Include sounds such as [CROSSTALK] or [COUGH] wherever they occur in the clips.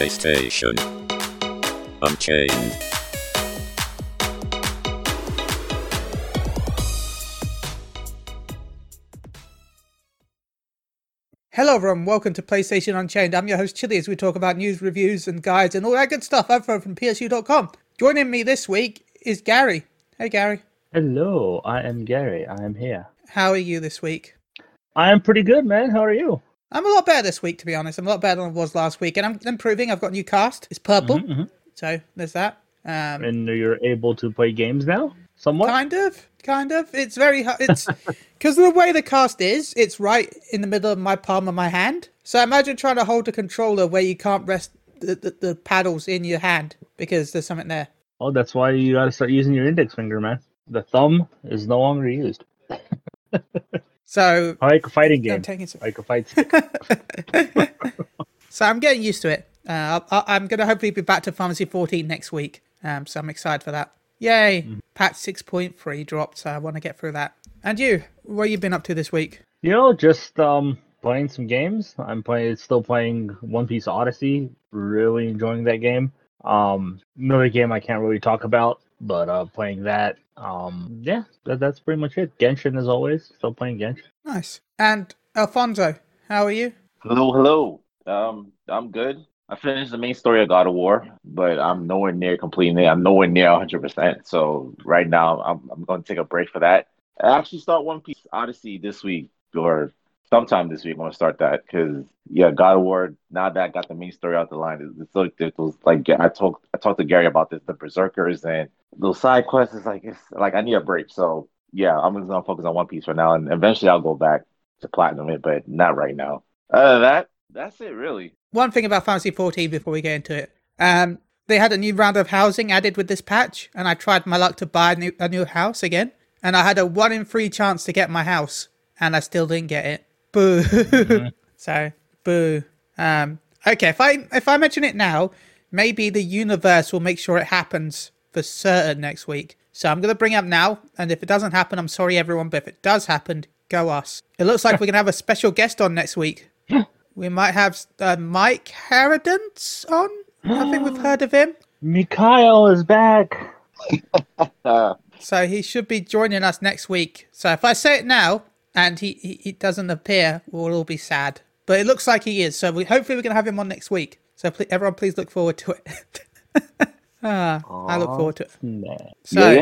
PlayStation. Unchained. Hello, everyone. Welcome to PlayStation Unchained. I'm your host, Chili, as we talk about news, reviews, and guides and all that good stuff over from PSU.com. Joining me this week is Gary. Hey, Gary. Hello, I am Gary. I am here. How are you this week? I am pretty good, man. How are you? I'm a lot better this week, to be honest. I'm a lot better than I was last week, and I'm improving. I've got a new cast. It's purple, Mhm, mhm. so there's that. Um, And you're able to play games now? Somewhat? Kind of, kind of. It's very hard. It's [LAUGHS] because of the way the cast is. It's right in the middle of my palm of my hand. So imagine trying to hold a controller where you can't rest the, the, the paddles in your hand because there's something there. Oh, that's why you gotta start using your index finger, man. The thumb is no longer used. [LAUGHS] So Like a fighting game. taking some. Like a fight stick. [LAUGHS] [LAUGHS] So I'm getting used to it. Uh, I, I'm going to hopefully be back to Fantasy 14 next week. Um, so I'm excited for that. Yay! Patch 6.3 dropped, so I want to get through that. And you, what you been up to this week? you know, just um playing some games. I'm playing still playing One Piece Odyssey. Really enjoying that game. Um another game I can't really talk about, but uh playing that. Um yeah, that, that's pretty much it. Genshin as always. Still playing Genshin. Nice. And Alfonso, how are you? Hello, hello. Um, I'm good. I finished the main story of God of War, but I'm nowhere near completing it. I'm nowhere near 100%. So right now, I'm I'm going to take a break for that. I actually start One Piece Odyssey this week or sometime this week. I'm to start that because yeah, God War. Now that I got the main story out the line, it's, like it was like I talked I talked to Gary about this, the Berserkers and those side quests. Is like it's like I need a break. So yeah, I'm just gonna focus on One Piece for now, and eventually I'll go back to platinum it, but not right now. Than that, that's it really. One thing about Fantasy 14 before we get into it. Um, they had a new round of housing added with this patch, and I tried my luck to buy a new, a new house again, and I had a one in three chance to get my house, and I still didn't get it. Boo. [LAUGHS] so, boo. Um, okay, if I if I mention it now, maybe the universe will make sure it happens for certain next week. So I'm gonna bring it up now, and if it doesn't happen, I'm sorry everyone, but if it does happen, go us. It looks like we're gonna have a special guest on next week. [GASPS] We might have uh, Mike Harridance on. I think we've heard of him. [GASPS] Mikhail is back. [LAUGHS] So he should be joining us next week. So if I say it now and he, he, he doesn't appear, we'll all be sad. But it looks like he is. So we, hopefully we're going to have him on next week. So please, everyone, please look forward to it. [LAUGHS] ah, I look forward to it. Nah. So, yeah,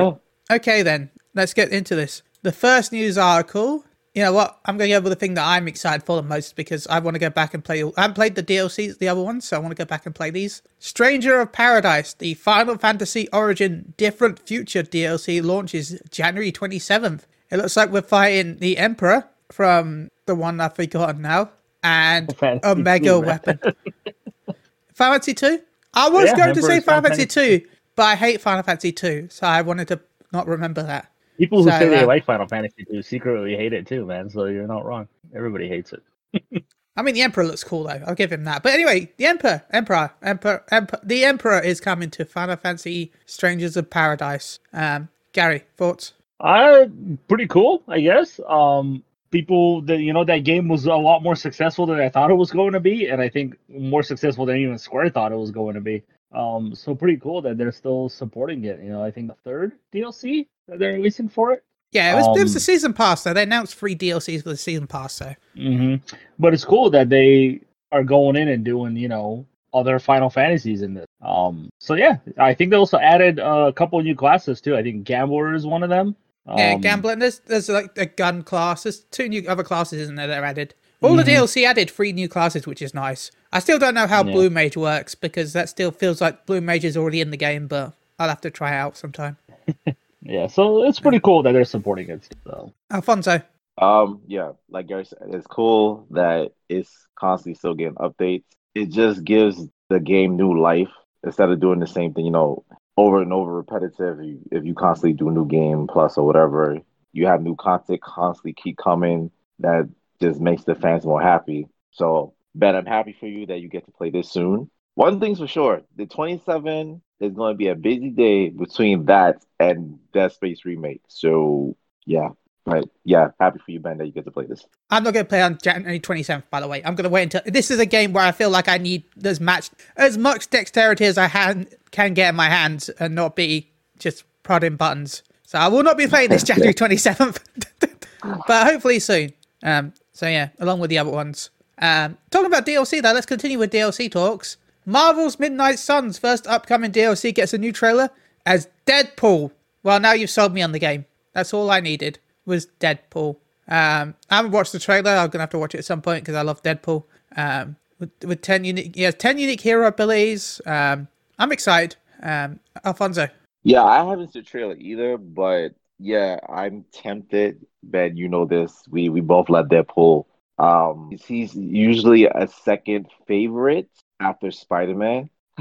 yeah. okay then, let's get into this. The first news article. You know what? I'm going to go with the thing that I'm excited for the most because I want to go back and play. I haven't played the DLCs, the other ones, so I want to go back and play these. Stranger of Paradise, the Final Fantasy Origin Different Future DLC launches January 27th. It looks like we're fighting the Emperor from the one I've forgotten now and [LAUGHS] Fantasy Omega two. Weapon. [LAUGHS] Final Fantasy 2? I was Yeah, going to say Final Fantasy 2, but I hate Final Fantasy 2, so I wanted to not remember that. People who So, say they uh, like Final Fantasy do secretly hate it too, man. So you're not wrong. Everybody hates it. [LAUGHS] I mean, the Emperor looks cool though. I'll give him that. But anyway, the Emperor, Emperor, Emperor, Emperor the Emperor is coming to Final Fantasy Strangers of Paradise. Um, Gary, thoughts? Uh, pretty cool, I guess. Um, people that you know that game was a lot more successful than I thought it was going to be, and I think more successful than even Square thought it was going to be. Um, so pretty cool that they're still supporting it. You know, I think the third DLC that they're releasing for it. Yeah, it was, it was the Um, season pass though. They announced three DLCs for the season pass, so hmm But it's cool that they are going in and doing, you know, other Final Fantasies in this. Um, so yeah, I think they also added uh, a couple of new classes too. I think Gambler is one of them. Yeah, Um, gambling. There's there's like a gun class. There's two new other classes, isn't there? That are added. All the Mhm. DLC added three new classes, which is nice. I still don't know how Yeah. Blue Mage works because that still feels like Blue Mage is already in the game, but I'll have to try it out sometime. [LAUGHS] Yeah, so it's pretty cool that they're supporting it. So Alfonso, Um, yeah, like Gary said, it's cool that it's constantly still getting updates. It just gives the game new life instead of doing the same thing, you know, over and over repetitive. If you constantly do new game plus or whatever, you have new content constantly keep coming. That just makes the fans more happy. So, Ben, I'm happy for you that you get to play this soon. One thing's for sure, the 27 is going to be a busy day between that and Dead Space remake. So, yeah, But yeah, happy for you, Ben, that you get to play this. I'm not going to play on January 27th, by the way. I'm going to wait until this is a game where I feel like I need as much as much dexterity as I han- can get in my hands and not be just prodding buttons. So I will not be playing this [LAUGHS] January 27th, [LAUGHS] but hopefully soon. Um, so yeah, along with the other ones. Um, talking about DLC though, let's continue with DLC talks. Marvel's Midnight Suns first upcoming DLC gets a new trailer as Deadpool. Well, now you've sold me on the game. That's all I needed was Deadpool. Um, I haven't watched the trailer. I'm gonna have to watch it at some point because I love Deadpool. Um, with, with ten unique, yeah, ten unique hero abilities. Um, I'm excited. Um, Alfonso. Yeah, I haven't seen the trailer either, but yeah, I'm tempted. Ben, you know this. We we both love Deadpool. Um, he's usually a second favorite after Spider Man. [SIGHS]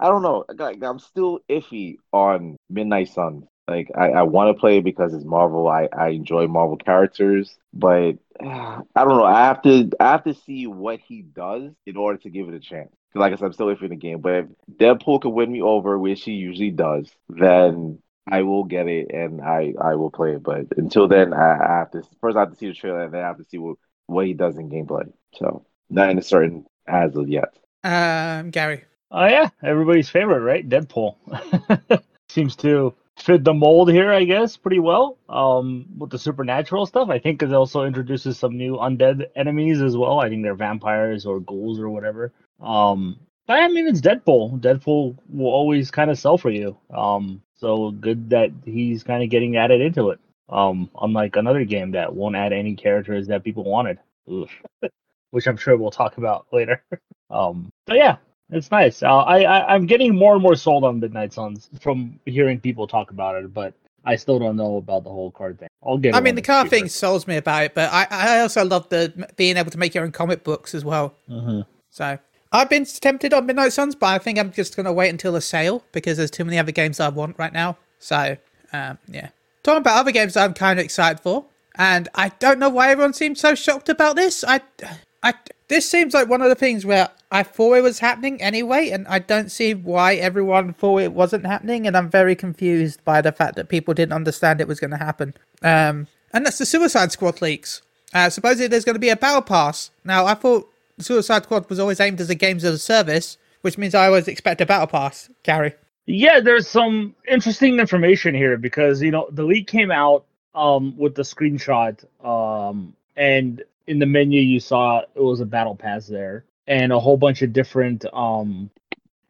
I don't know. I'm still iffy on Midnight Suns. Like I, I want to play it because it's Marvel. I, I enjoy Marvel characters, but uh, [SIGHS] I don't know. I have to I have to see what he does in order to give it a chance. Like I said, I'm still iffy in the game. But if Deadpool can win me over, which he usually does, then I will get it and I I will play it. But until then, I, I have to first I have to see the trailer and then I have to see what what he does in gameplay. So not in a certain as of yet. Um, Gary. Oh yeah, everybody's favorite, right? Deadpool [LAUGHS] seems to fit the mold here, I guess, pretty well. Um, with the supernatural stuff, I think it also introduces some new undead enemies as well. I think they're vampires or ghouls or whatever. Um, but I mean, it's Deadpool. Deadpool will always kind of sell for you. Um, so good that he's kind of getting added into it. Um, unlike another game that won't add any characters that people wanted, [LAUGHS] which I'm sure we'll talk about later. [LAUGHS] um, but yeah, it's nice. Uh, I, I I'm getting more and more sold on Midnight Suns from hearing people talk about it, but I still don't know about the whole card thing. I'll get. I mean, the card thing sells me about it, but I I also love the being able to make your own comic books as well. Mm-hmm. So I've been tempted on Midnight Suns, but I think I'm just gonna wait until the sale because there's too many other games I want right now. So um, yeah, talking about other games I'm kind of excited for, and I don't know why everyone seems so shocked about this. I I this seems like one of the things where I thought it was happening anyway, and I don't see why everyone thought it wasn't happening, and I'm very confused by the fact that people didn't understand it was going to happen. Um, and that's the Suicide Squad leaks. Uh, supposedly there's going to be a battle pass. Now, I thought Suicide Squad was always aimed as a games as a service, which means I always expect a battle pass. Gary. Yeah, there's some interesting information here because you know the leak came out um, with the screenshot, um, and in the menu you saw it was a battle pass there and a whole bunch of different um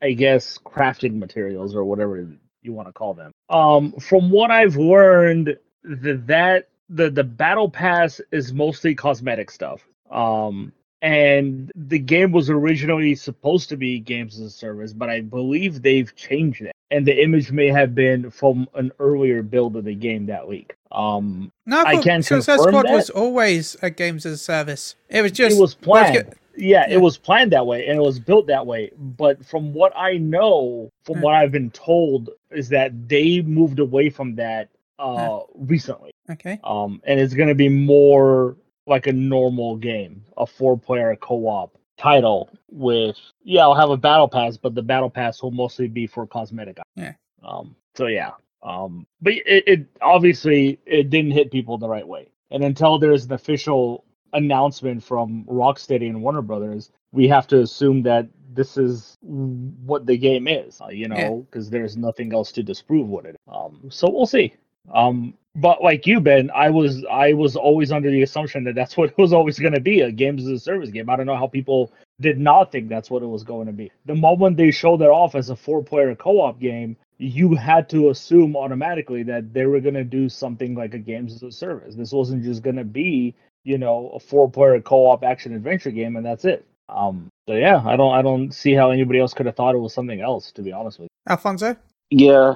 i guess crafting materials or whatever you want to call them. Um from what i've learned the, that the the battle pass is mostly cosmetic stuff. Um and the game was originally supposed to be games as a service but i believe they've changed it and the image may have been from an earlier build of the game that week um No, I, can't Suicide Squad that. was always a games as a service. It was just it was planned. yeah, yeah. it was planned that way and it was built that way. But from what I know, from Hmm. what I've been told, is that they moved away from that uh recently. okay. Um and it's gonna be more like a normal game, a four player co op title with yeah, I'll have a battle pass, but the battle pass will mostly be for cosmetic. Yeah. Um so yeah. Um but it, it obviously it didn't hit people the right way. And until there's an official announcement from Rocksteady and Warner Brothers, we have to assume that this is what the game is, uh, you know, because there's nothing else to disprove what it. is. Um, so we'll see. Um, but like you, Ben, I was I was always under the assumption that that's [LAUGHS] what it was always going to be a games as a service game. I don't know how people did not think that's what it was going to be. The moment they showed it off as a four-player co-op game, you had to assume automatically that they were going to do something like a games as a service. This wasn't just going to be, you know, a four-player co-op action adventure game and that's it. Um, so yeah, I don't I don't see how anybody else could have thought it was something else. To be honest with you, Alfonso. Yeah,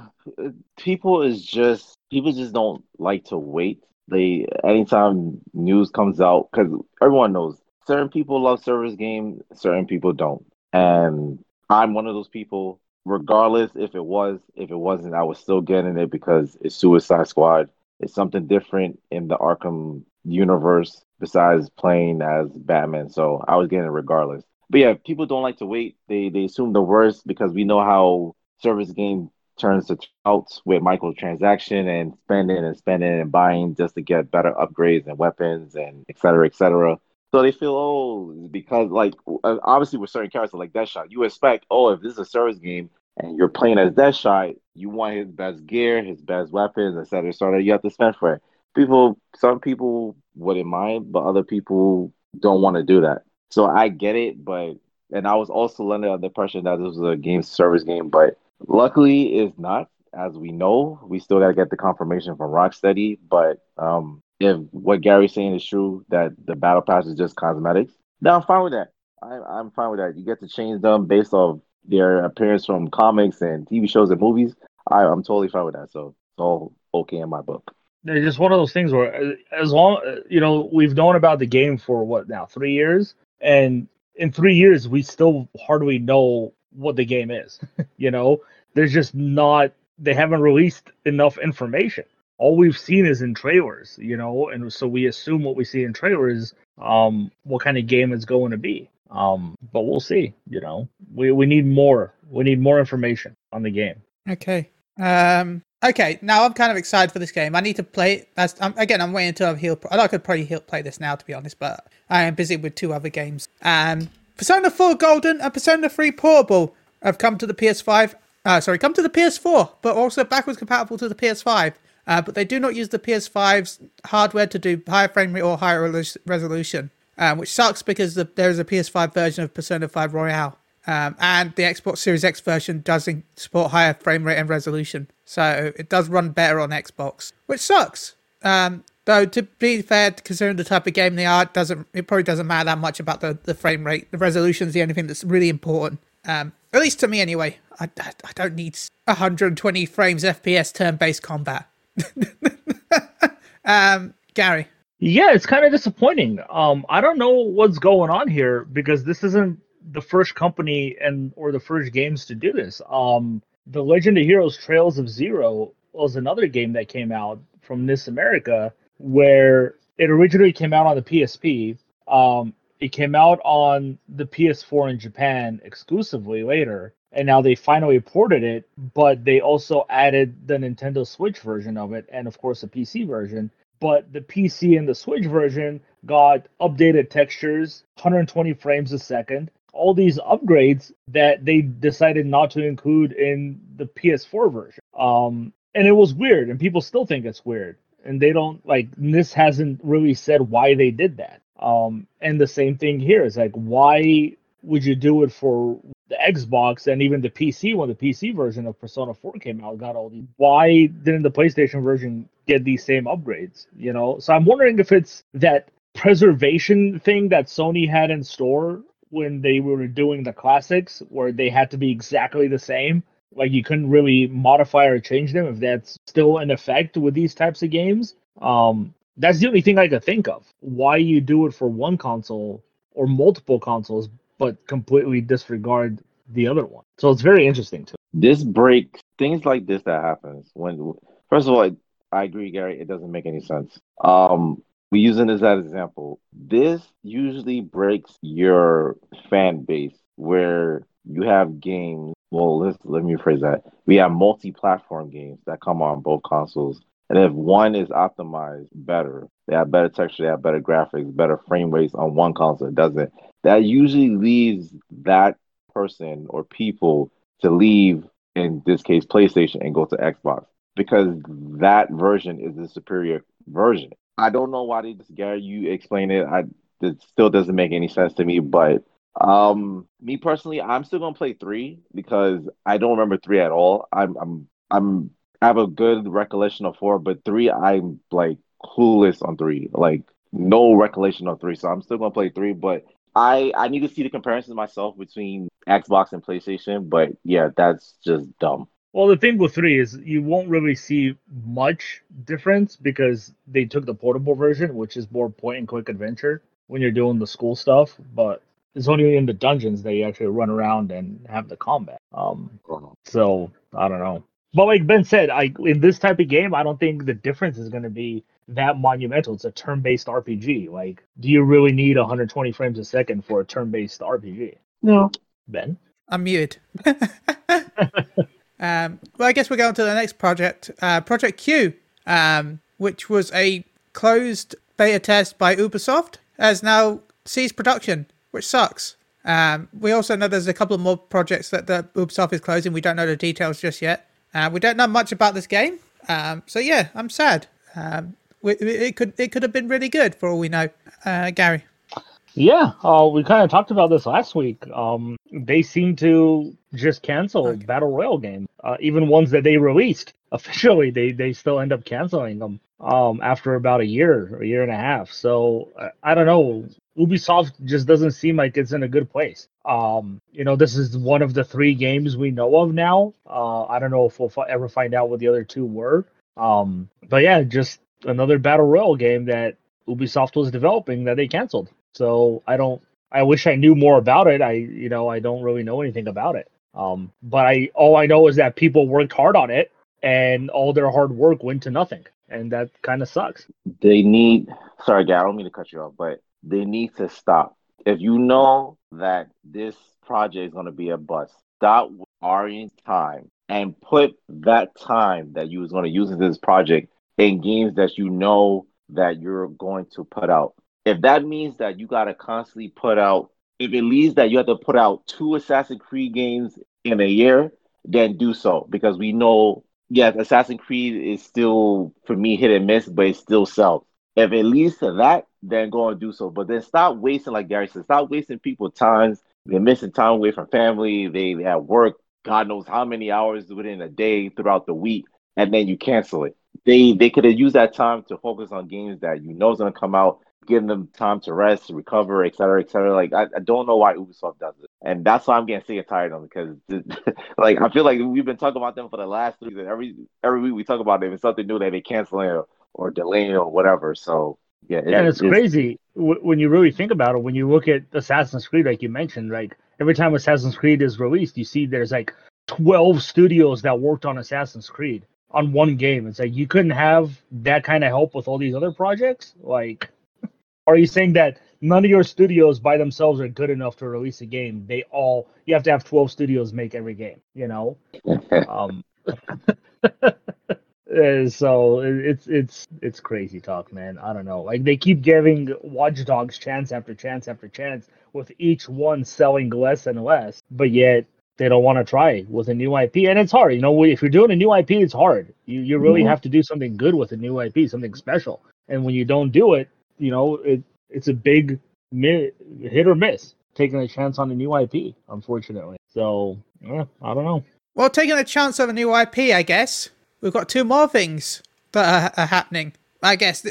people is just people just don't like to wait. They anytime news comes out because everyone knows certain people love service game, certain people don't, and I'm one of those people. Regardless if it was, if it wasn't, I was still getting it because it's Suicide Squad. It's something different in the Arkham universe besides playing as Batman. So I was getting it regardless. But yeah, people don't like to wait. They they assume the worst because we know how service game turns to touts with microtransaction and spending and spending and buying just to get better upgrades and weapons and et cetera, et cetera. So they feel, oh, because like uh, obviously with certain characters like Deadshot, you expect, oh, if this is a service game and you're playing as Deadshot, you want his best gear, his best weapons, et cetera, et cetera. You have to spend for it. People, some people wouldn't mind, but other people don't want to do that. So I get it, but and I was also under the impression that this was a game service game, but luckily it's not. As we know, we still got to get the confirmation from Rocksteady. But um, if what Gary's saying is true, that the battle pass is just cosmetics, then I'm fine with that. I, I'm fine with that. You get to change them based off their appearance from comics and TV shows and movies. I, I'm totally fine with that. So it's all okay in my book. It's just one of those things where, as long you know, we've known about the game for what now three years, and in three years we still hardly know what the game is. [LAUGHS] you know, there's just not they haven't released enough information. All we've seen is in trailers, you know, and so we assume what we see in trailers, um, what kind of game it's going to be. Um, but we'll see. You know, we we need more. We need more information on the game. Okay. Um. Okay. Now I'm kind of excited for this game. I need to play it. As, um, again, I'm waiting until I've healed. I could probably heal, play this now, to be honest, but I am busy with two other games. Um, Persona 4 Golden and Persona 3 Portable have come to the PS5. Uh, sorry, come to the PS4, but also backwards compatible to the PS5. Uh, but they do not use the PS5's hardware to do higher frame rate or higher resolution, um, which sucks because the, there is a PS5 version of Persona 5 Royal. Um, and the Xbox Series X version doesn't support higher frame rate and resolution. So it does run better on Xbox, which sucks. Um, though to be fair, considering the type of game they are, it doesn't it probably doesn't matter that much about the, the frame rate. The resolution is the only thing that's really important. Um, at least to me anyway. I, I, I don't need 120 frames FPS turn based combat. [LAUGHS] um, Gary. Yeah, it's kind of disappointing. Um, I don't know what's going on here because this isn't the first company and or the first games to do this. Um, the Legend of Heroes Trails of Zero was another game that came out from NIS America where it originally came out on the PSP. Um, it came out on the PS4 in Japan exclusively later, and now they finally ported it, but they also added the Nintendo Switch version of it and, of course, a PC version. But the PC and the Switch version got updated textures, 120 frames a second, all these upgrades that they decided not to include in the PS4 version. Um, and it was weird, and people still think it's weird, and they don't like this hasn't really said why they did that. Um, and the same thing here is like, why would you do it for the Xbox and even the PC when the PC version of Persona 4 came out got all these? Why didn't the PlayStation version get these same upgrades? You know, so I'm wondering if it's that preservation thing that Sony had in store when they were doing the classics where they had to be exactly the same like you couldn't really modify or change them if that's still in effect with these types of games. Um that's the only thing i could think of. Why you do it for one console or multiple consoles but completely disregard the other one. So it's very interesting to this break things like this that happens when first of all I, I agree gary it doesn't make any sense. Um we using this as an example. This usually breaks your fan base where you have games. Well, let's let me rephrase that. We have multi-platform games that come on both consoles, and if one is optimized better, they have better texture, they have better graphics, better frame rates on one console. It doesn't. That usually leaves that person or people to leave, in this case, PlayStation, and go to Xbox because that version is the superior version. I don't know why they just Gary, you explain it. I it still doesn't make any sense to me, but um me personally, I'm still gonna play three because I don't remember three at all. I'm I'm I'm I have a good recollection of four, but three I'm like clueless on three. Like no recollection of three. So I'm still gonna play three, but I I need to see the comparisons myself between Xbox and PlayStation. But yeah, that's just dumb. Well, the thing with three is you won't really see much difference because they took the portable version, which is more point and click adventure when you're doing the school stuff. But it's only in the dungeons that you actually run around and have the combat. Um, so I don't know. But like Ben said, I in this type of game, I don't think the difference is going to be that monumental. It's a turn-based RPG. Like, do you really need 120 frames a second for a turn-based RPG? No. Ben, I'm muted. [LAUGHS] Um, well, I guess we're going to the next project, uh, Project Q, um, which was a closed beta test by Ubisoft, has now ceased production, which sucks. Um, we also know there's a couple of more projects that the Ubisoft is closing. We don't know the details just yet. Uh, we don't know much about this game. Um, so yeah, I'm sad. Um, we, it could it could have been really good for all we know. Uh, Gary. Yeah, uh, we kind of talked about this last week. Um, they seem to just cancel Okay. battle royale games, uh, even ones that they released [LAUGHS] officially. They they still end up canceling them um, after about a year, a year and a half. So uh, I don't know. Ubisoft just doesn't seem like it's in a good place. Um, you know, this is one of the three games we know of now. Uh, I don't know if we'll fi- ever find out what the other two were. Um, but yeah, just another battle royale game that Ubisoft was developing that they canceled. So I don't. I wish I knew more about it. I, you know, I don't really know anything about it. Um, but I, all I know is that people worked hard on it, and all their hard work went to nothing, and that kind of sucks. They need. Sorry, Gary, I don't mean to cut you off, but they need to stop. If you know that this project is going to be a bust, stop worrying time and put that time that you was going to use in this project in games that you know that you're going to put out. If that means that you got to constantly put out, if it leads that you have to put out two Assassin's Creed games in a year, then do so because we know, yes, Assassin's Creed is still for me hit and miss, but it still sells. If it leads to that, then go and do so. But then stop wasting, like Gary said, stop wasting people's times. They're missing time away from family. They, they have work, God knows how many hours within a day throughout the week, and then you cancel it. They they could have used that time to focus on games that you know is going to come out, giving them time to rest, recover, et cetera, et cetera. Like I, I don't know why Ubisoft does it, and that's why I'm getting sick and tired of them because, [LAUGHS] like, I feel like we've been talking about them for the last three. And every every week we talk about them, it's something new that they canceling or, or delaying or whatever. So yeah, it- and it's crazy w- when you really think about it. When you look at Assassin's Creed, like you mentioned, like every time Assassin's Creed is released, you see there's like 12 studios that worked on Assassin's Creed on one game. It's like you couldn't have that kind of help with all these other projects. Like, [LAUGHS] are you saying that none of your studios by themselves are good enough to release a game? They all you have to have 12 studios make every game. You know. [LAUGHS] um uh, so it's it's it's crazy talk man. I don't know. Like they keep giving watch dogs chance after chance after chance with each one selling less and less but yet they don't want to try with a new ip and it's hard you know if you're doing a new ip it's hard. You you really Mhm. have to do something good with a new ip something special. And when you don't do it you know it it's a big mi- hit or miss taking a chance on a new ip unfortunately. So yeah, i don't know. Well, taking a chance of a new IP, I guess. We've got two more things that are, are happening. I guess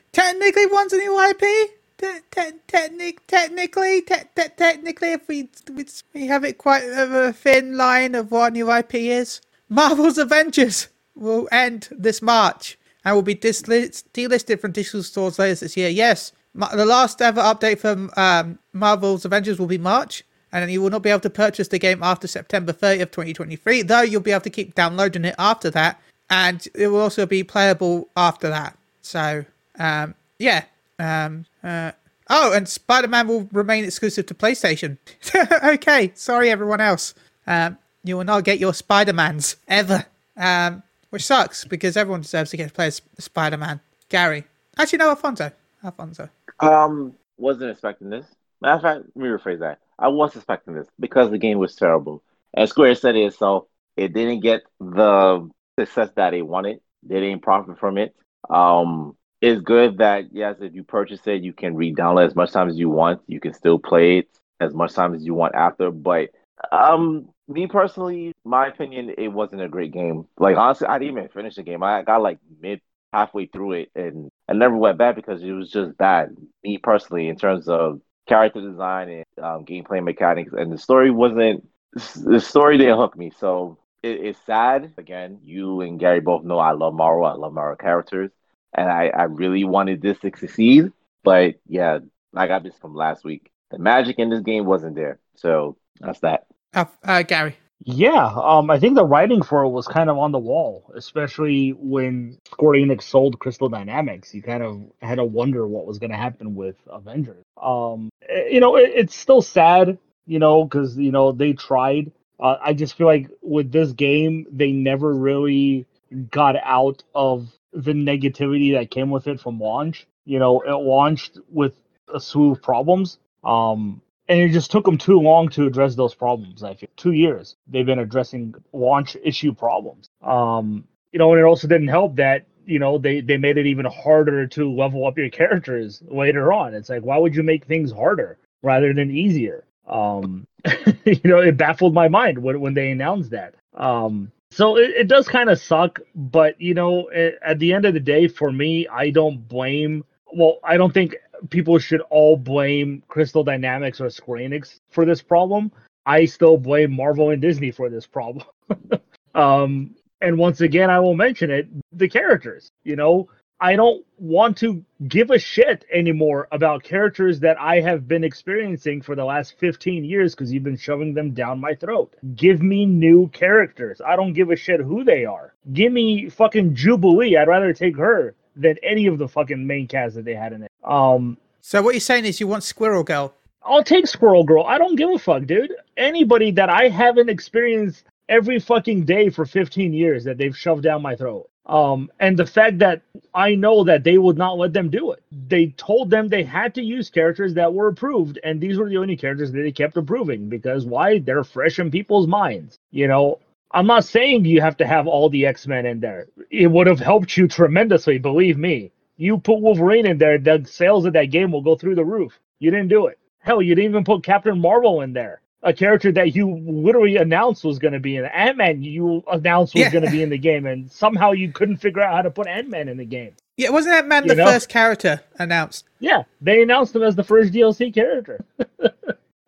[LAUGHS] technically one's a new IP. Te- te- technic- technically, te- te- technically, if we we- we have it quite a thin line of what new IP is, Marvel's Avengers will end this March and will be disli- delisted from digital stores later this year. Yes, Ma- the last ever update from um, Marvel's Avengers will be March, and you will not be able to purchase the game after September 30th, 2023, though you'll be able to keep downloading it after that, and it will also be playable after that. So, um, yeah. Um, uh, oh, and Spider Man will remain exclusive to PlayStation. [LAUGHS] okay, sorry, everyone else. Um, you will not get your Spider Mans ever. Um, which sucks because everyone deserves to get to play Spider Man. Gary. Actually, no, Alfonso. Alfonso. Um, wasn't expecting this. Matter of fact, let me rephrase that. I was expecting this because the game was terrible. And Square said it itself. It didn't get the success that they wanted. They didn't profit from it. Um, it's good that yes, if you purchase it, you can re-download as much time as you want. You can still play it as much time as you want after. But um, me personally, my opinion, it wasn't a great game. Like honestly, I didn't even finish the game. I got like mid halfway through it, and I never went back because it was just bad. Me personally, in terms of character design and um, gameplay mechanics, and the story wasn't. The story didn't hook me, so it, it's sad. Again, you and Gary both know I love Marvel. I love Marvel characters, and I, I really wanted this to succeed. But yeah, I got this from last week. The magic in this game wasn't there, so that's that. Uh, uh, Gary. Yeah, um, I think the writing for it was kind of on the wall, especially when Square Enix sold Crystal Dynamics. You kind of had to wonder what was going to happen with Avengers. Um, eh, you know, it, it's still sad, you know, because you know they tried. Uh, I just feel like with this game, they never really got out of the negativity that came with it from launch. You know, it launched with a slew of problems. Um, and it just took them too long to address those problems. I feel two years they've been addressing launch issue problems. Um, you know, and it also didn't help that you know they they made it even harder to level up your characters later on. It's like why would you make things harder rather than easier? Um, [LAUGHS] you know, it baffled my mind when when they announced that. Um, so it, it does kind of suck, but you know, it, at the end of the day, for me, I don't blame. Well, I don't think people should all blame Crystal Dynamics or Square Enix for this problem. I still blame Marvel and Disney for this problem. [LAUGHS] um, and once again, I will mention it the characters. You know, I don't want to give a shit anymore about characters that I have been experiencing for the last 15 years because you've been shoving them down my throat. Give me new characters. I don't give a shit who they are. Give me fucking Jubilee. I'd rather take her than any of the fucking main cast that they had in it. Um, So what you're saying is you want Squirrel Girl? I'll take Squirrel Girl. I don't give a fuck, dude. Anybody that I haven't experienced every fucking day for 15 years that they've shoved down my throat. Um, and the fact that I know that they would not let them do it. They told them they had to use characters that were approved, and these were the only characters that they kept approving because why? They're fresh in people's minds. You know, I'm not saying you have to have all the X Men in there. It would have helped you tremendously, believe me. You put Wolverine in there, the sales of that game will go through the roof. You didn't do it. Hell, you didn't even put Captain Marvel in there, a character that you literally announced was going to be in Ant Man. You announced was Yeah. going to be in the game, and somehow you couldn't figure out how to put Ant Man in the game. Yeah, wasn't that man the know? first character announced? Yeah, they announced him as the first DLC character. [LAUGHS]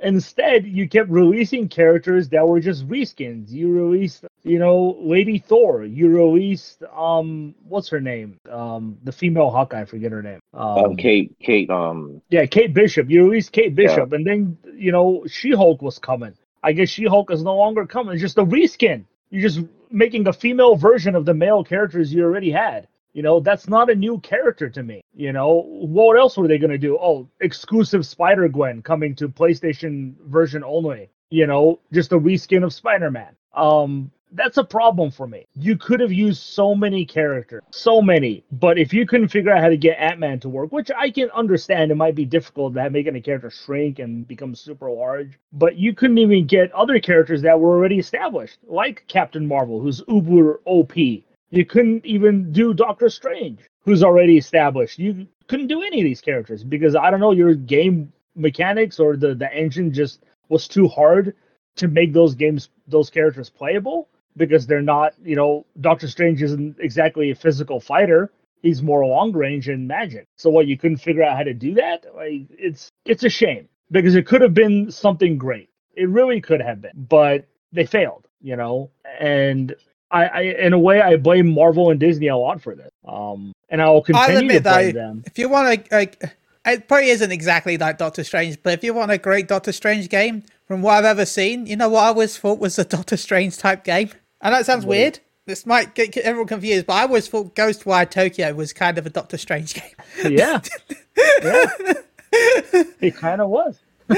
Instead, you kept releasing characters that were just reskins. You released, you know, Lady Thor. You released, um, what's her name? Um, the female Hawkeye. I forget her name. Um, Kate, Kate, um, Yeah, Kate Bishop. You released Kate Bishop, and then you know She Hulk was coming. I guess She Hulk is no longer coming. It's just a reskin. You're just making a female version of the male characters you already had. You know, that's not a new character to me. You know, what else were they gonna do? Oh, exclusive Spider Gwen coming to PlayStation version only. You know, just a reskin of Spider Man. Um, that's a problem for me. You could have used so many characters, so many, but if you couldn't figure out how to get Ant Man to work, which I can understand, it might be difficult that making a character shrink and become super large, but you couldn't even get other characters that were already established, like Captain Marvel, who's uber OP. You couldn't even do Doctor Strange, who's already established. You couldn't do any of these characters because I don't know your game mechanics or the the engine just was too hard to make those games those characters playable because they're not, you know, Doctor Strange isn't exactly a physical fighter. He's more long range and magic. So what you couldn't figure out how to do that? Like it's it's a shame because it could have been something great. It really could have been, but they failed, you know. And I, I in a way I blame Marvel and Disney a lot for this. Um and I will continue I'll to admit blame though, them. if you want to, like, it probably isn't exactly like Doctor Strange, but if you want a great Doctor Strange game, from what I've ever seen, you know what I always thought was a Doctor Strange type game. I know it sounds What? weird. This might get everyone confused, but I always thought Ghostwire Tokyo was kind of a Doctor Strange [LAUGHS] game. Yeah. [LAUGHS] yeah. It kind of was. [LAUGHS]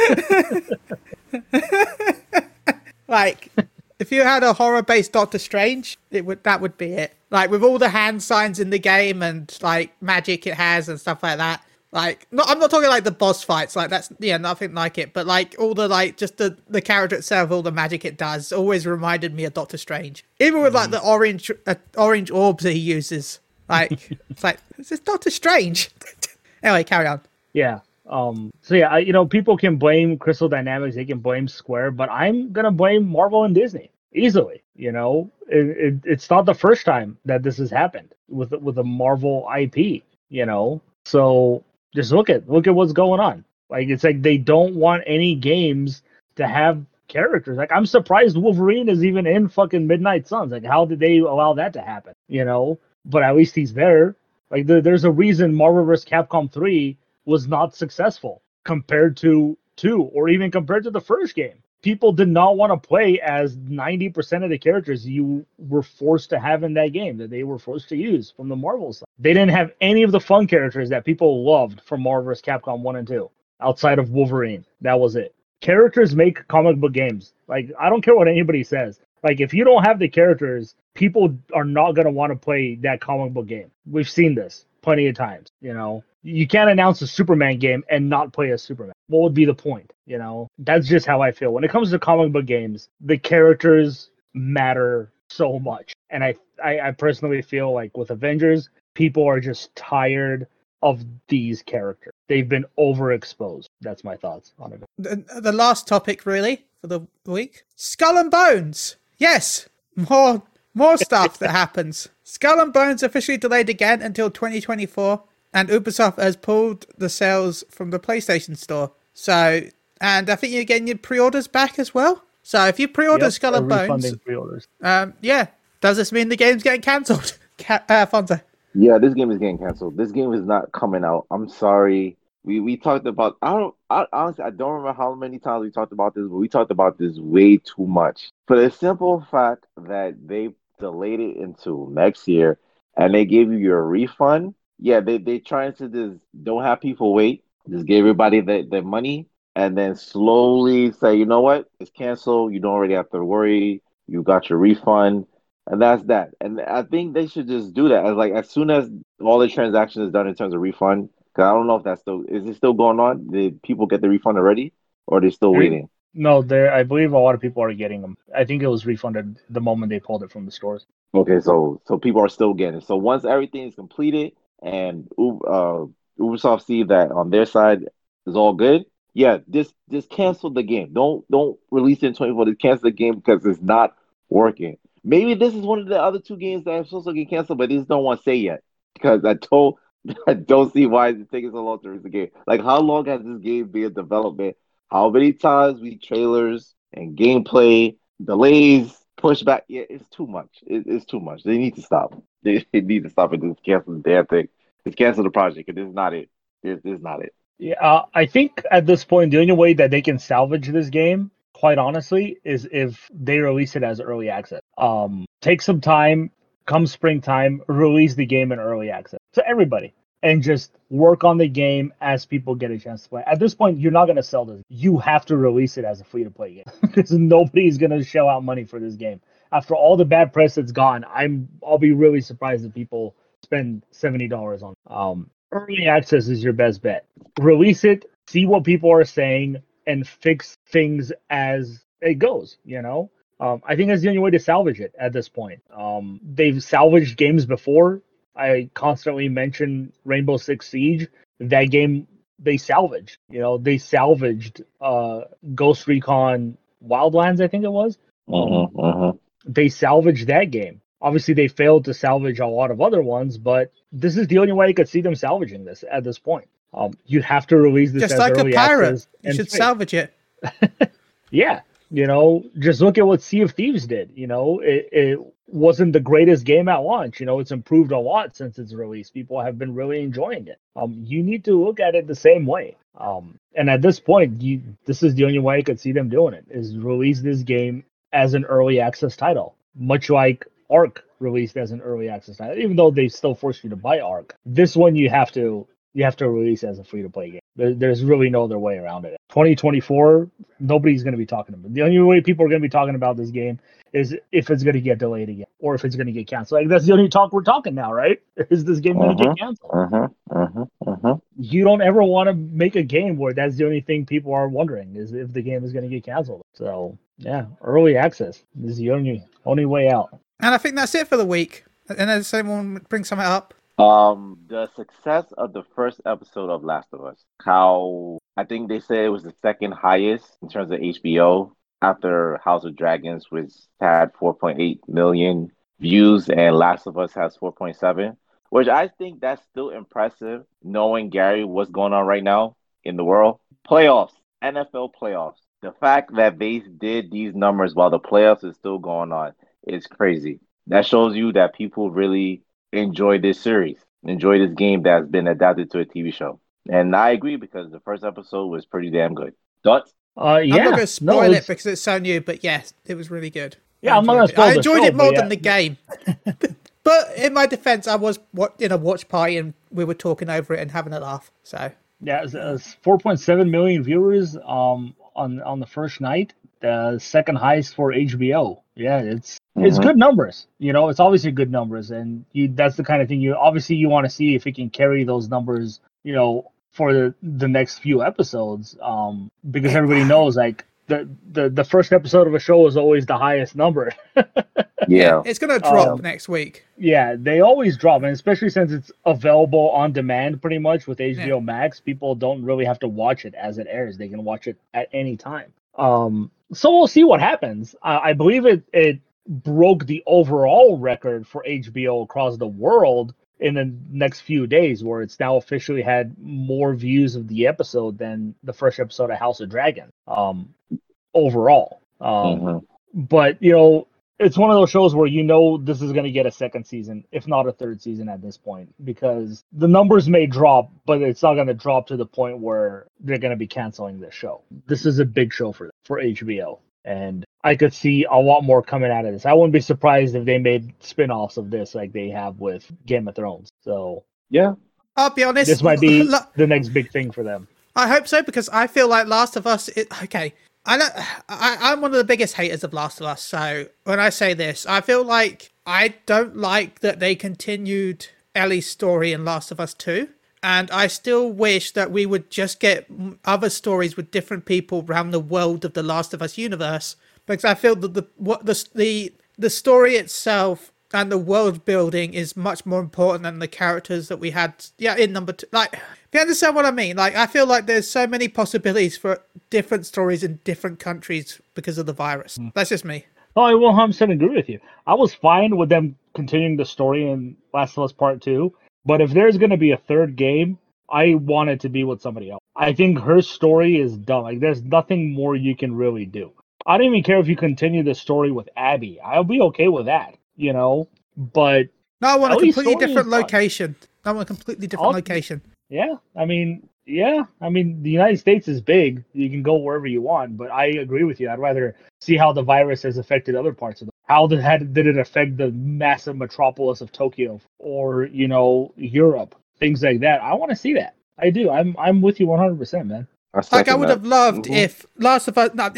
Like, if you had a horror-based Doctor Strange, it would that would be it. Like with all the hand signs in the game and like magic it has and stuff like that. Like, not, I'm not talking like the boss fights, like that's yeah, nothing like it. But like all the like just the the character itself, all the magic it does, always reminded me of Doctor Strange. Even with like the orange uh, orange orbs that he uses, like [LAUGHS] it's like this is Doctor Strange. [LAUGHS] anyway, carry on. Yeah. Um. So yeah, I, you know, people can blame Crystal Dynamics, they can blame Square, but I'm gonna blame Marvel and Disney easily. You know, it, it, it's not the first time that this has happened with with a Marvel IP. You know, so just look at look at what's going on. Like it's like they don't want any games to have characters. Like I'm surprised Wolverine is even in fucking Midnight Suns. Like how did they allow that to happen? You know, but at least he's there. Like there, there's a reason Marvel vs. Capcom 3 was not successful compared to 2 or even compared to the first game. People did not want to play as 90% of the characters you were forced to have in that game that they were forced to use from the Marvel side. They didn't have any of the fun characters that people loved from Marvel vs. Capcom 1 and 2 outside of Wolverine. That was it. characters make comic book games. Like I don't care what anybody says. Like if you don't have the characters, people are not gonna want to play that comic book game. We've seen this plenty of times. You know, you can't announce a Superman game and not play a Superman. What would be the point? You know, that's just how I feel. When it comes to comic book games, the characters matter so much, and I I, I personally feel like with Avengers, people are just tired of these characters. They've been overexposed. That's my thoughts on it. The, the last topic, really, for the week Skull and Bones. Yes, more more stuff that happens. Skull and Bones officially delayed again until 2024, and Ubisoft has pulled the sales from the PlayStation Store. So, and I think you're getting your pre-orders back as well. So, if you pre-order Yep, Skull and Bones, pre-orders. um, yeah, does this mean the game's getting cancelled? [LAUGHS] Ca- uh, Fonza. Yeah, this game is getting canceled. This game is not coming out. I'm sorry. We we talked about. I don't. I honestly I don't remember how many times we talked about this, but we talked about this way too much. For the simple fact that they delayed it into next year, and they gave you your refund. Yeah, they they trying to just don't have people wait. Just give everybody their their money, and then slowly say, you know what, it's canceled. You don't really have to worry. You got your refund. And that's that. And I think they should just do that. As like as soon as all the transaction is done in terms of refund, because I don't know if that's still is it still going on? Did people get the refund already, or are they still waiting? No, there. I believe a lot of people are getting them. I think it was refunded the moment they pulled it from the stores. Okay, so so people are still getting it. So once everything is completed and uh, Ubisoft see that on their side is all good, yeah, just just cancel the game. Don't don't release it in 24. Just cancel the game because it's not working. Maybe this is one of the other two games that are supposed to get canceled, but they just don't want to say yet because I told [LAUGHS] I don't see why it's taking so long to release the game. Like, how long has this game been in development? How many times we trailers and gameplay delays, pushback? Yeah, it's too much. It, it's too much. They need to stop. They, [LAUGHS] they need to stop and just cancel the damn thing. Just cancel the project. This is not it. This is not it. Yeah, uh, I think at this point the only way that they can salvage this game, quite honestly, is if they release it as early access. Um, take some time, come springtime, release the game in early access to everybody, and just work on the game as people get a chance to play. At this point, you're not gonna sell this. You have to release it as a free to play game [LAUGHS] because nobody's gonna shell out money for this game. After all the bad press that's gone, I'm I'll be really surprised if people spend seventy dollars on. Um, early access is your best bet. Release it, see what people are saying, and fix things as it goes. You know, um, I think that's the only way to salvage it at this point. Um, they've salvaged games before. I constantly mention Rainbow Six Siege. That game they salvaged. You know, they salvaged uh, Ghost Recon Wildlands. I think it was. Mm-hmm, mm-hmm. They salvaged that game. Obviously, they failed to salvage a lot of other ones, but this is the only way I could see them salvaging this at this point. Um, you have to release this Just as like a pirate. You should free. salvage it. [LAUGHS] Yeah, you know, just look at what Sea of Thieves did. You know, it, it wasn't the greatest game at launch. You know, it's improved a lot since its release. People have been really enjoying it. Um, you need to look at it the same way. Um, and at this point, you this is the only way I could see them doing it is release this game as an early access title, much like Ark released as an early access title. Even though they still force you to buy Ark, this one you have to you have to release as a free to play game. There, there's really no other way around it. 2024, nobody's going to be talking about. it. The only way people are going to be talking about this game is if it's going to get delayed again or if it's going to get canceled. Like that's the only talk we're talking now, right? [LAUGHS] Is this game going to get canceled? Mm-hmm, mm-hmm, mm-hmm. You don't ever want to make a game where that's the only thing people are wondering is if the game is going to get canceled. So yeah, early access is the only only way out. And I think that's it for the week. And then someone bring something up. Um, the success of the first episode of Last of Us, how I think they said it was the second highest in terms of HBO after House of Dragons, which had 4.8 million views, and Last of Us has 4.7, which I think that's still impressive knowing Gary what's going on right now in the world. Playoffs, NFL playoffs. The fact that they did these numbers while the playoffs is still going on is crazy. That shows you that people really enjoy this series, enjoy this game that's been adapted to a TV show. And I agree because the first episode was pretty damn good. Thoughts? Uh, yeah, I'm not going to no, spoil it because it's so new, but yes, it was really good. Yeah, I I'm not gonna enjoyed it. I enjoyed show, it more but than the [LAUGHS] game. but in my defense, I was in a watch party and we were talking over it and having a laugh. So Yeah, it's, it's 4.7 million viewers. Um, on on the first night. The second highest for HBO. Yeah, it's it's Mhm. good numbers. You know, it's obviously good numbers, and you that's the kind of thing you obviously you want to see if it can carry those numbers. You know, for the the next few episodes, um, because everybody knows like the the the first episode of a show is always the highest number. [LAUGHS] Yeah. It's gonna drop Um, next week. Yeah, they always drop, and especially since it's available on demand pretty much with HBO Max, people don't really have to watch it as it airs. They can watch it at any time. Um, so we'll see what happens. I, I believe it it broke the overall record for HBO across the world in the next few days, where it's now officially had more views of the episode than the first episode of House of Dragon. Um, overall. Um, Mhm. but you know it's one of those shows where you know this is going to get a second season if not a third season at this point because the numbers may drop but it's not going to drop to the point where they're going to be canceling this show this is a big show for for hbo and i could see a lot more coming out of this i wouldn't be surprised if they made spin-offs of this like they have with game of thrones so Yeah. I'll be honest. this might be lo- the next big thing for them I hope so because I feel like Last of Us. It, okay, I know I, I'm one of the biggest haters of Last of Us. So when I say this, I feel like I don't like that they continued Ellie's story in Last of Us Two, and I still wish that we would just get other stories with different people around the world of the Last of Us universe. Because I feel that the what the the the story itself and the world building is much more important than the characters that we had yeah in number two like if you understand what i mean like i feel like there's so many possibilities for different stories in different countries because of the virus hmm. that's just me Oh, I will 100% agree with you. I was fine with them continuing the story in Last of Us Part 2, but if there's going to be a third game, I want it to be with somebody else. I think her story is done. Like, there's nothing more you can really do. I don't even care if you continue the story with Abby. I'll be okay with that, you know? But no i want a completely different location i want a completely different I'll- location yeah, I mean, yeah, I mean, the United States is big. You can go wherever you want, but I agree with you. I'd rather see how the virus has affected other parts of the how did had did it affect the massive metropolis of Tokyo or you know Europe, things like that. I want to see that. I do. I'm I'm with you 100, percent man. Like i would that. have loved Mhm. if last of us no,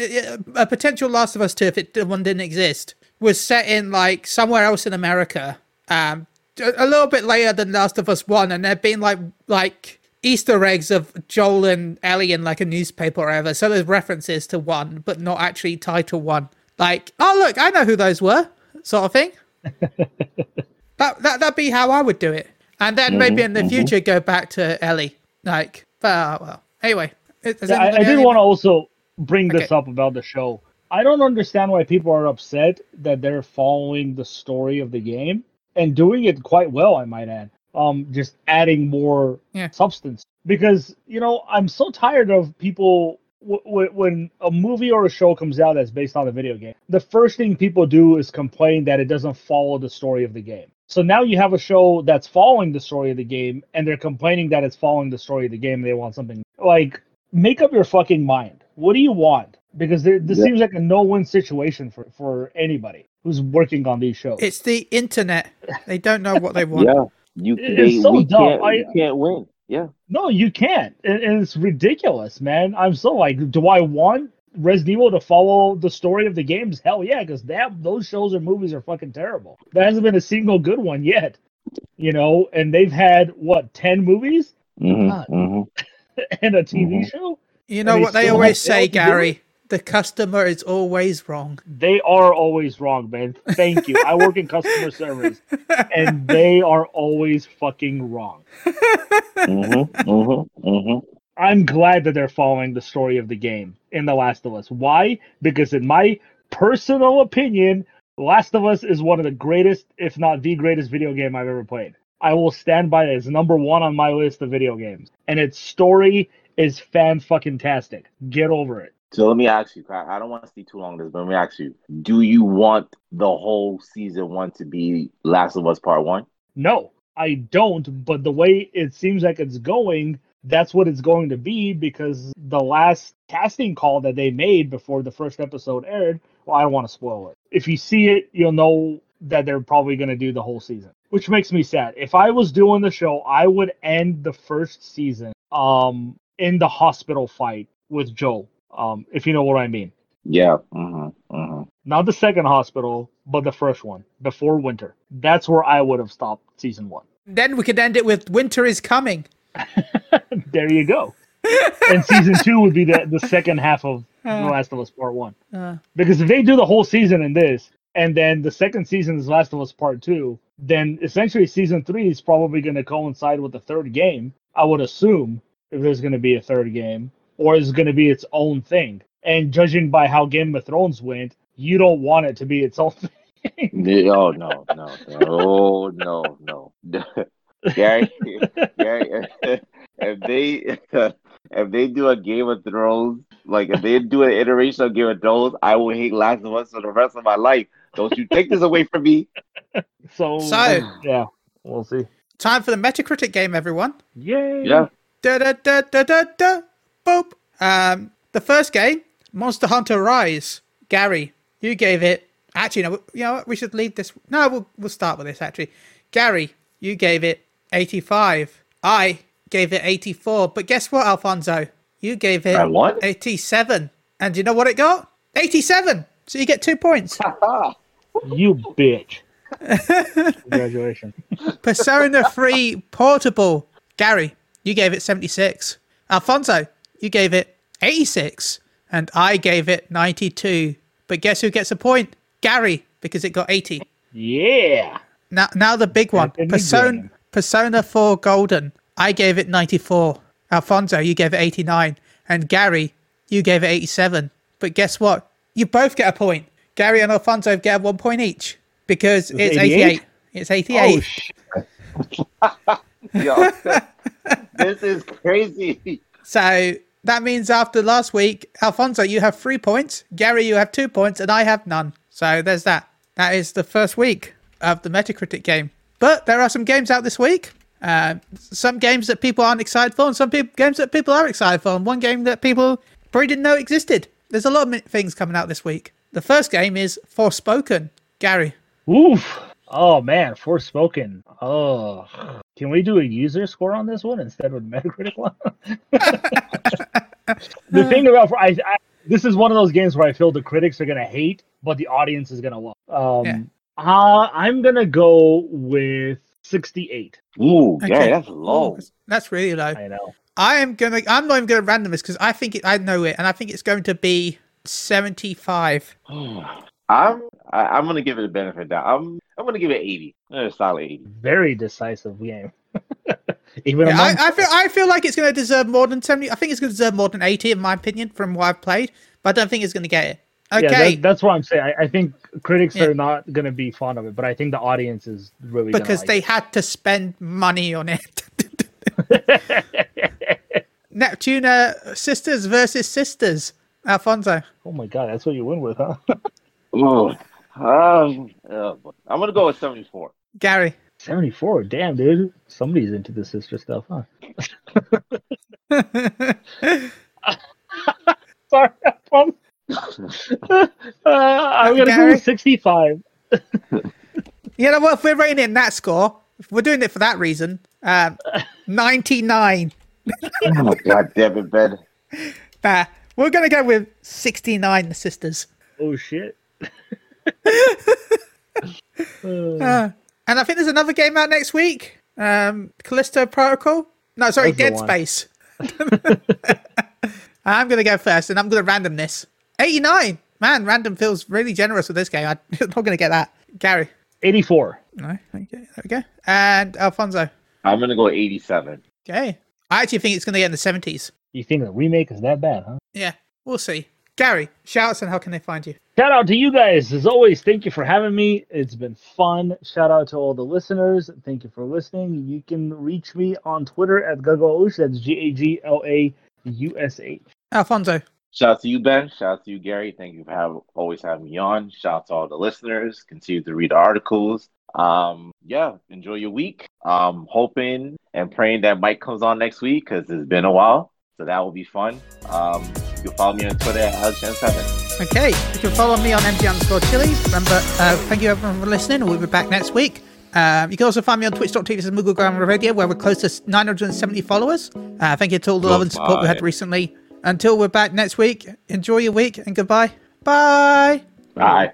a potential last of us 2 if it one didn't exist was set in like somewhere else in america um a little bit later than last of us 1 and there'd been like like easter eggs of joel and ellie in like a newspaper or whatever so there's references to one but not actually title one. Like oh look i know who those were sort of thing. [LAUGHS] That, that that'd be how i would do it. And then maybe in the mhm. future go back to ellie. Like but uh, well. Anyway Yeah, I, I did want to also bring this Okay. up about the show. I don't understand why people are upset that they're following the story of the game and doing it quite well. I might add, um, just adding more Yeah. substance because you know I'm so tired of people. W- w- when a movie or a show comes out that's based on a video game, the first thing people do is complain that it doesn't follow the story of the game. So now you have a show that's following the story of the game, and they're complaining that it's following the story of the game. And they want something like make up your fucking mind. What do you want? Because there, this Yeah. seems like a no-win situation for for anybody who's working on these shows. It's the internet. They don't know what they want. Yeah. You, they, it's so dumb. Can't, I- you can't win. Yeah. no, you can't, and, and it's ridiculous, man. I'm so like, do I want Resident Evil to follow the story of the games? Hell yeah, because that those shows or movies are fucking terrible. There hasn't been a single good one yet, you know. And they've had what ten movies hmm God. [LAUGHS] and a TV Mhm. show. You know And they what they always say, Gary? The customer is always wrong. They are always wrong, man. Thank you. I work in customer service, and [LAUGHS] they are always fucking wrong. hmm hmm hmm I'm glad that they're following the story of the game in The Last of Us. Why? Because in my personal opinion, Last of Us is one of the greatest, if not the greatest video game I've ever played. I will stand by. It's number one on my list of video games. And its story is fan fucking tastic. Get over it. So let me ask you, I I don't want to stay too long on this, but let me ask you, do you want the whole season one to be Last of Us Part One? No, I don't. But the way it seems like it's going, that's what it's going to be because the last casting call that they made before the first episode aired, well, I don't want to spoil it. If you see it, you'll know that they're probably going to do the whole season, which makes me sad. If I was doing the show, I would end the first season um in the hospital fight with Joel Um, if you know what I mean. Yeah. hmm hmm Not the second hospital, but the first one before winter. That's where I would have stopped season one. Then we could end it with Winter is Coming. [LAUGHS] there you go. and season two would be the, the second half of The Uh. Last of Us Part One. Uh. Because if they do the whole season in this, and then the second season is Last of Us Part Two, then essentially season three is probably going to coincide with the third game. I would assume if there's going to be a third game, or is going to be its own thing. And judging by how Game of Thrones went, you don't want it to be its own thing. [LAUGHS] Oh no, no, no, oh, no, no. [LAUGHS] Gary, Gary, if they [LAUGHS] if they do a Game of Thrones, like if they do an iteration of Game of Thrones, I will hate Last of Us for the rest of my life. Don't you take this away from me? [LAUGHS] So, So- yeah, we'll see. Time for the Metacritic game, everyone. Yay! Yeah. Da da da da da da. Boop. Um, the first game, Monster Hunter Rise. Gary, you gave it. Actually, no. You know what? We should leave this. No, we'll we'll start with this. Actually, Gary, you gave it eighty-five. I gave it eighty-four. But guess what, Alfonso? You gave it eighty-seven. And you know what it got? Eighty-seven. So you get two points. [LAUGHS] You bitch. Congratulations. [LAUGHS] Persona 3 Portable. Gary, you gave it 76. Alfonso, you gave it 86. And I gave it 92. But guess who gets a point? Gary, because it got 80. Yeah. Now, now the big one. Back in the Persona. Persona 4 Golden. I gave it 94. Alfonso, you gave it 89. And Gary, you gave it 87. But guess what? You both get a point. Gary and Alfonso get one point each because It's it's 88? 88. It's 88. Oh, [LAUGHS] Yo, this is crazy. So that means after last week, Alfonso, you have three points. Gary, you have two points, and I have none. So there's that. That is the first week of the Metacritic game. But there are some games out this week. Uh, some games that people aren't excited for, and some peop games that people are excited for, and one game that people probably didn't know existed. There's a lot of things coming out this week. The first game is Forspoken. Gary. Oof. Oh man, Forspoken. Oh, can we do a user score on this one instead of the Metacritic one? [LAUGHS] the thing about I, I, this is one of those games where I feel the critics are gonna hate, but the audience is gonna love. Um, Yeah. uh, I'm gonna go with 68. Ooh, Okay. yeah, that's low. That's- That's really low. I know. I am gonna. I'm not even gonna random this because I think it, I know it, and I think it's going to be 75. [SIGHS] I'm I, I'm gonna give it a benefit of doubt. I'm I'm gonna give it 80. A solid 80. Very decisive game. [LAUGHS] Even Yeah, among I, I feel I feel like it's going to deserve more than 70. I think it's going to deserve more than 80 in my opinion from what I've played, but I don't think it's going to get it. Yeah, Okay, that, that's what I'm saying. I, I think critics Yeah. are not going to be fond of it, but I think the audience is really because like they had to spend money on it. it. [LAUGHS] Neptunia sisters versus sisters. Alfonso. oh my god, that's what you win with, huh? Ooh. [LAUGHS] Um, oh. I'm gonna go with 74. Gary. 74. Damn, dude. Somebody's into the sister stuff, huh? [LAUGHS] Sorry, I'm, [LAUGHS] uh, I'm gonna go with 65. You know what? If we're rating in that score, if we're doing it for that reason. Um, 99. Oh god damn it, Ben. Nah, we're going to go with 69 the sisters. Oh shit. [LAUGHS] Uh, and I think there's another game out next week. Um, Callisto Protocol. No, sorry, That's Dead. Space. [LAUGHS] I'm gonna go first, and I'm gonna random this. 89. Man, random feels really generous with this game. I'm [LAUGHS] not gonna get that. Gary. 84. No. Okay. There we go. And Alfonso. I'm gonna go 87. Okay. I actually think it's gonna get in the 70s. You think the remake is that bad, huh? Yeah, we'll see. Gary, shouts and how can they find you? Shout out to you guys. As always, thank you for having me. It's been fun. Shout out to all the listeners. Thank you for listening. You can reach me on Twitter at Gaglaush. That's G A G L A U S H. Alfonso. Shout out to you, Ben. Shout out to you, Gary. Thank you for have, always having me on. Shout out to all the listeners. Continue to read the articles. Um, yeah, enjoy your week. Um, hoping and praying that Mike comes on next week because it's been a while. So that will be fun. Um, you can follow me on Twitter at AlexChan7. Okay, you can follow me on MG underscore chili. Remember, uh, thank you everyone for listening. We'll be back next week. Um, you can also find me on twitch.tv slash Moogle Grammar Radio, where we're close to 970 followers. Uh, thank you to all the love and support we had recently Until we're back next week, enjoy your week and goodbye. Bye. Bye.